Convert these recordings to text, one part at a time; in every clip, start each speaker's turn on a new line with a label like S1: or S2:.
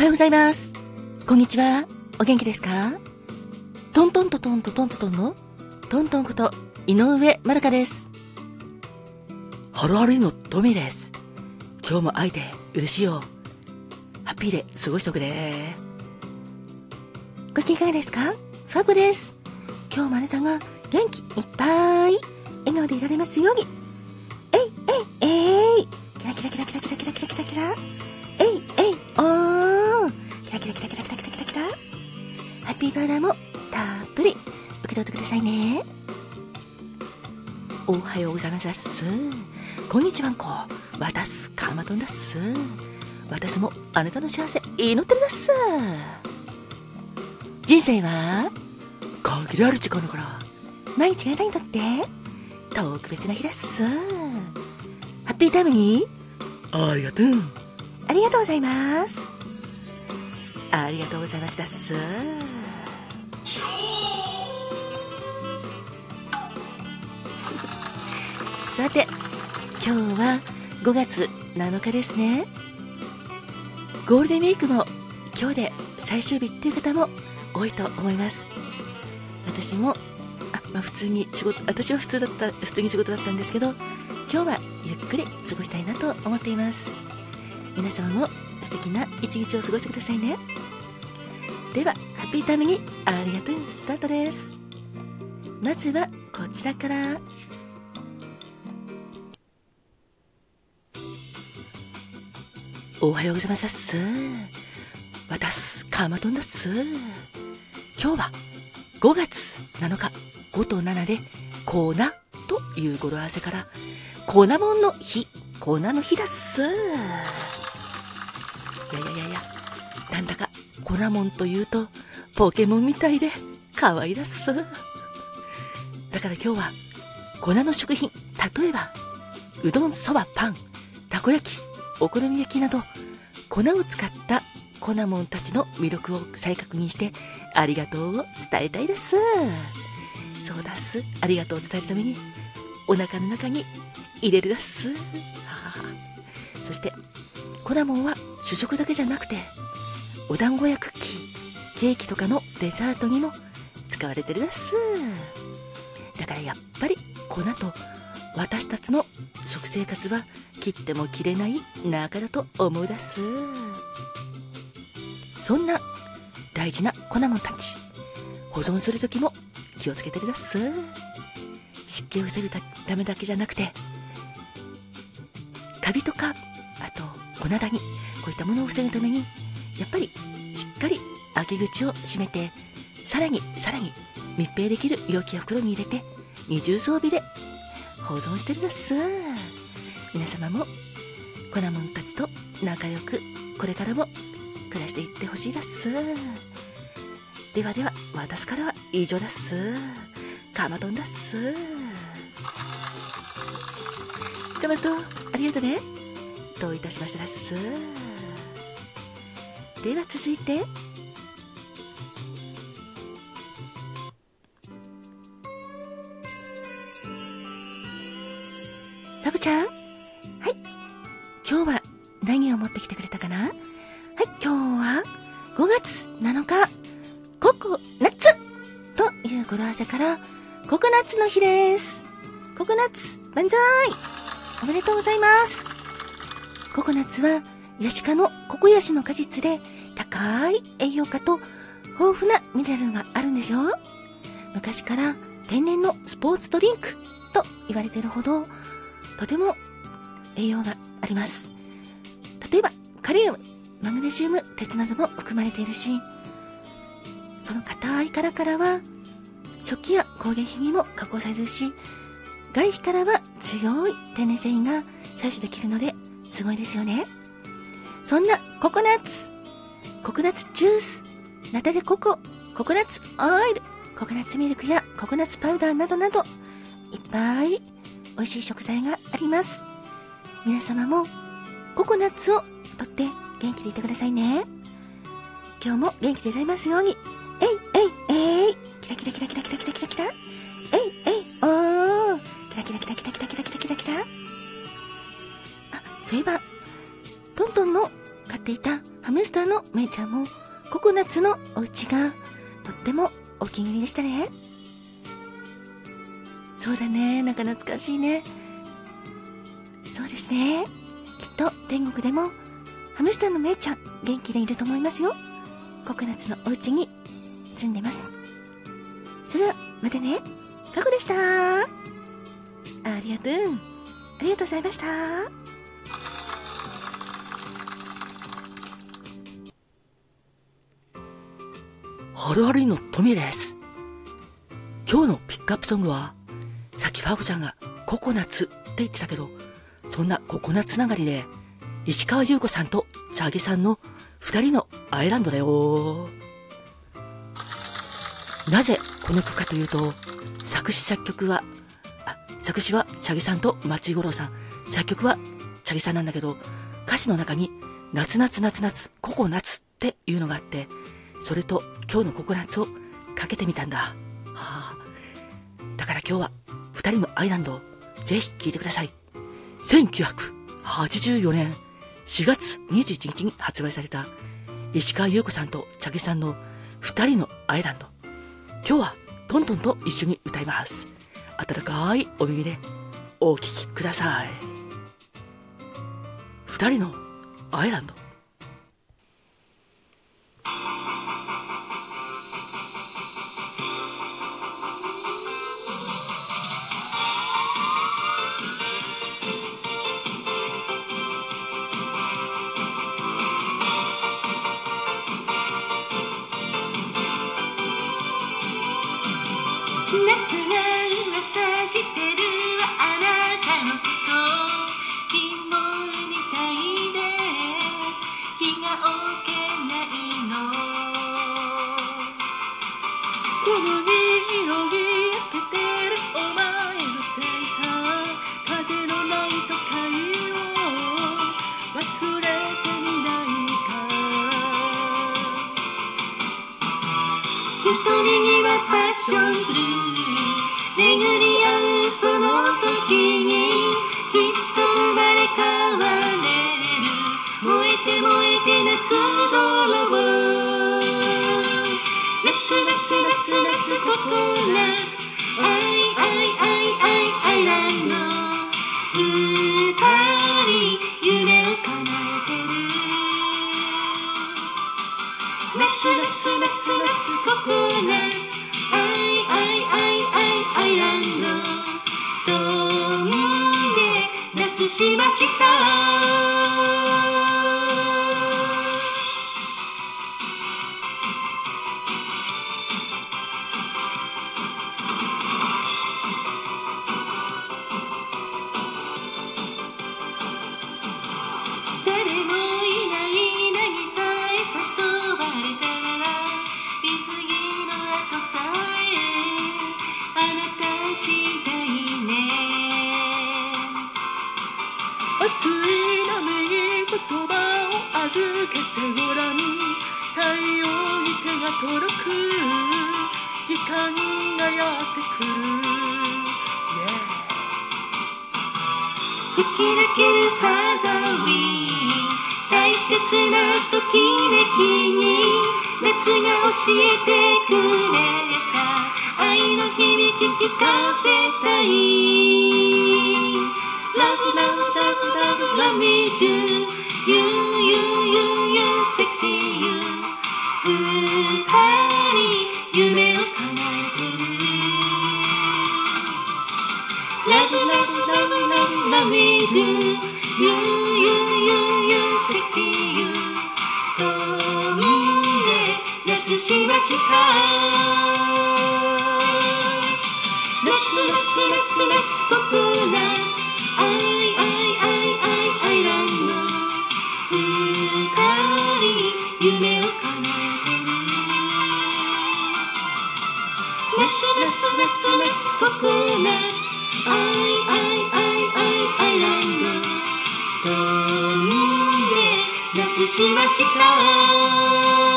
S1: はようございます。こんにちは。お元気ですか？トントントトントトントトンの？トントンこと井上まるかです。ハロハロのトミーです。今日も会えて嬉しいよ。ハッピーで過ごしておくね。ご機嫌ですか？ファブです。今日もあなたが元気いっぱい笑顔でいられますように。えいえいえいキラキラキラキラキラキラキラキラキラキラキラキラキラキラキラ。ハッピーバーナーもたっぷり受け取ってくださいね。おはようございますす。こんにちはんこ。わたすかまとんだっす。私もあなたの幸せ祈ってるだす。人生は限りある時間だから、毎日がたにとって特別な日だっす。ハッピータイムにありがとう。ありがとうございます。ありがとうございますだっす。さて今日は5月7日ですね。ゴールデンウィークも今日で最終日っていう方も多いと思います。私もあ、まあ、普通に仕事私は普通だった普通に仕事だったんですけど今日はゆっくり過ごしたいなと思っています。皆様も素敵な一日を過ごしてくださいね。ではハッピータイムにありがとう。スタートです。まずはこちらから。おはようございます。っす私カーマトンだっす。今日は5月7日。5と7でコーナという語呂合わせからコーナモンの日。コーナの日だっす。いやいやいやいやなんだかコナモンというとポケモンみたいで可愛いだっすだから今日は粉の食品例えばうどんそばパンたこ焼きお好み焼きなど粉を使ったコナモンたちの魅力を再確認してありがとうを伝えたいです。そうだす。ありがとうを伝えるためにお腹の中に入れるだっす。そしてコナモンは主食だけじゃなくてお団子やクッキーケーキとかのデザートにも使われてるだす。だからやっぱり粉と私たちの食生活は切っても切れない仲だと思うだす。そんな大事な粉もんたち保存する時も気をつけてるだす。湿気を防ぐためだけじゃなくてカビとかあと粉ダニこういったものを防ぐためにやっぱりしっかり開け口を閉めてさらにさらに密閉できる容器や袋に入れて二重装備で保存してるんです。皆様もコナモンたちと仲良くこれからも暮らしていってほしいです。ではでは私からは以上です。カマトンです。カマトありがとね。どういたしましたです。では続いて。サブちゃん。はい。今日は何を持ってきてくれたかな？はい今日は5月7日。ココナッツという語呂合わせからココナッツの日です。ココナッツ万歳。おめでとうございます。ココナッツはヤシ科のコヤシの果実で高い栄養価と豊富なミネラルがあるんですよ昔から天然のスポーツドリンクと言われてるほどとても栄養があります。例えばカリウムマグネシウム鉄なども含まれているしその硬い殻からは食器や工芸品にも加工されるし外皮からは強い天然繊維が採取できるのですごいですよね。そんなココナッツ。ココナッツジュース。ナタデココ。ココナッツオイル。ココナッツミルクやココナッツパウダーなどなど。いっぱい美味しい食材があります。皆様もココナッツをとって元気でいてくださいね。今日も元気でいられますように。えいえいえい。キラキラキラキラキラキラキラキラ。タのメイちゃんもココナッツのお家がとってもお気に入りでしたね。そうだね。なんか懐かしいね。そうですね。きっと天国でもハムスターのメイちゃん元気でいると思いますよ。ココナッツのお家に住んでます。それでは、またね。かこでした。ありがとう。ありがとうございました。ハルハルのトミーです。今日のピックアップソングは、さっきファーゴちゃんがココナッツって言ってたけど、そんなココナッツながりで、石川優子さんとチャゲさんの二人のアイランドだよ。なぜこの曲かというと、作詞作曲は、あ、作詞はチャゲさんと松井五郎さん、作曲はチャゲさんなんだけど、歌詞の中に、夏夏夏夏、ココナッツっていうのがあって、それと今日のココナッツをかけてみたんだ。はあ、だから今日は二人のアイランドをぜひ聴いてください。1984年4月21日に発売された石川優子さんとチャゲさんの二人のアイランド。今日はトントンと一緒に歌います。温かいお耳でお聴きください。二人のアイランド。燃えて燃えて夏泥棒夏夏夏夏ココナスアイアイアイアイアイランの二人夢を叶えてる夏夏夏夏ココナツアイアイアイアイアイランの飛んで夏しましたとく時間がやってくる、yeah、き抜けるサザウィー大切なときめきに夏が教えてくれた愛の響き聞かせたいしました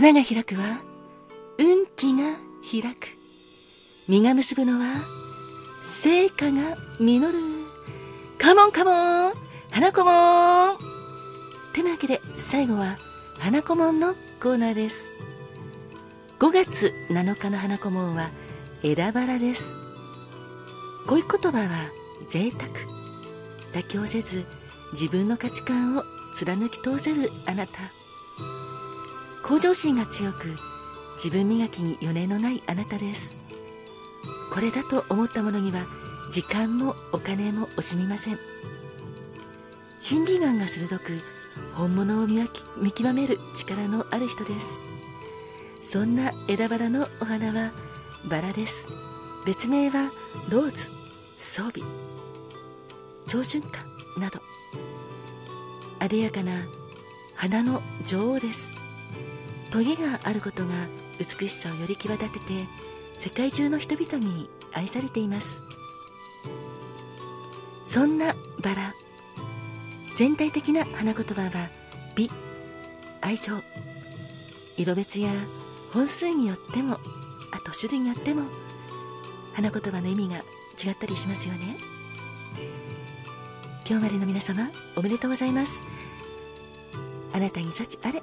S1: 花が開くは運気が開く。実が結ぶのは成果が実る。カモンカモン。花子もん。てなわけで最後は花子もんのコーナーです。5月7日の花子もんは枝バラです。恋言葉は贅沢。妥協せず自分の価値観を貫き通せるあなた。向上心が強く自分磨きに余念のないあなたです。これだと思ったものには時間もお金も惜しみません。審美眼が鋭く本物を見極める力のある人です。そんな枝バラのお花はバラです。別名はローズ装備。長春花など。あでやかな花の女王です。トゲがあることが美しさをより際立てて世界中の人々に愛されています。そんなバラ全体的な花言葉は美愛情。色別や本数によってもあと種類によっても花言葉の意味が違ったりしますよね。今日までの皆様おめでとうございます。あなたに幸あれ。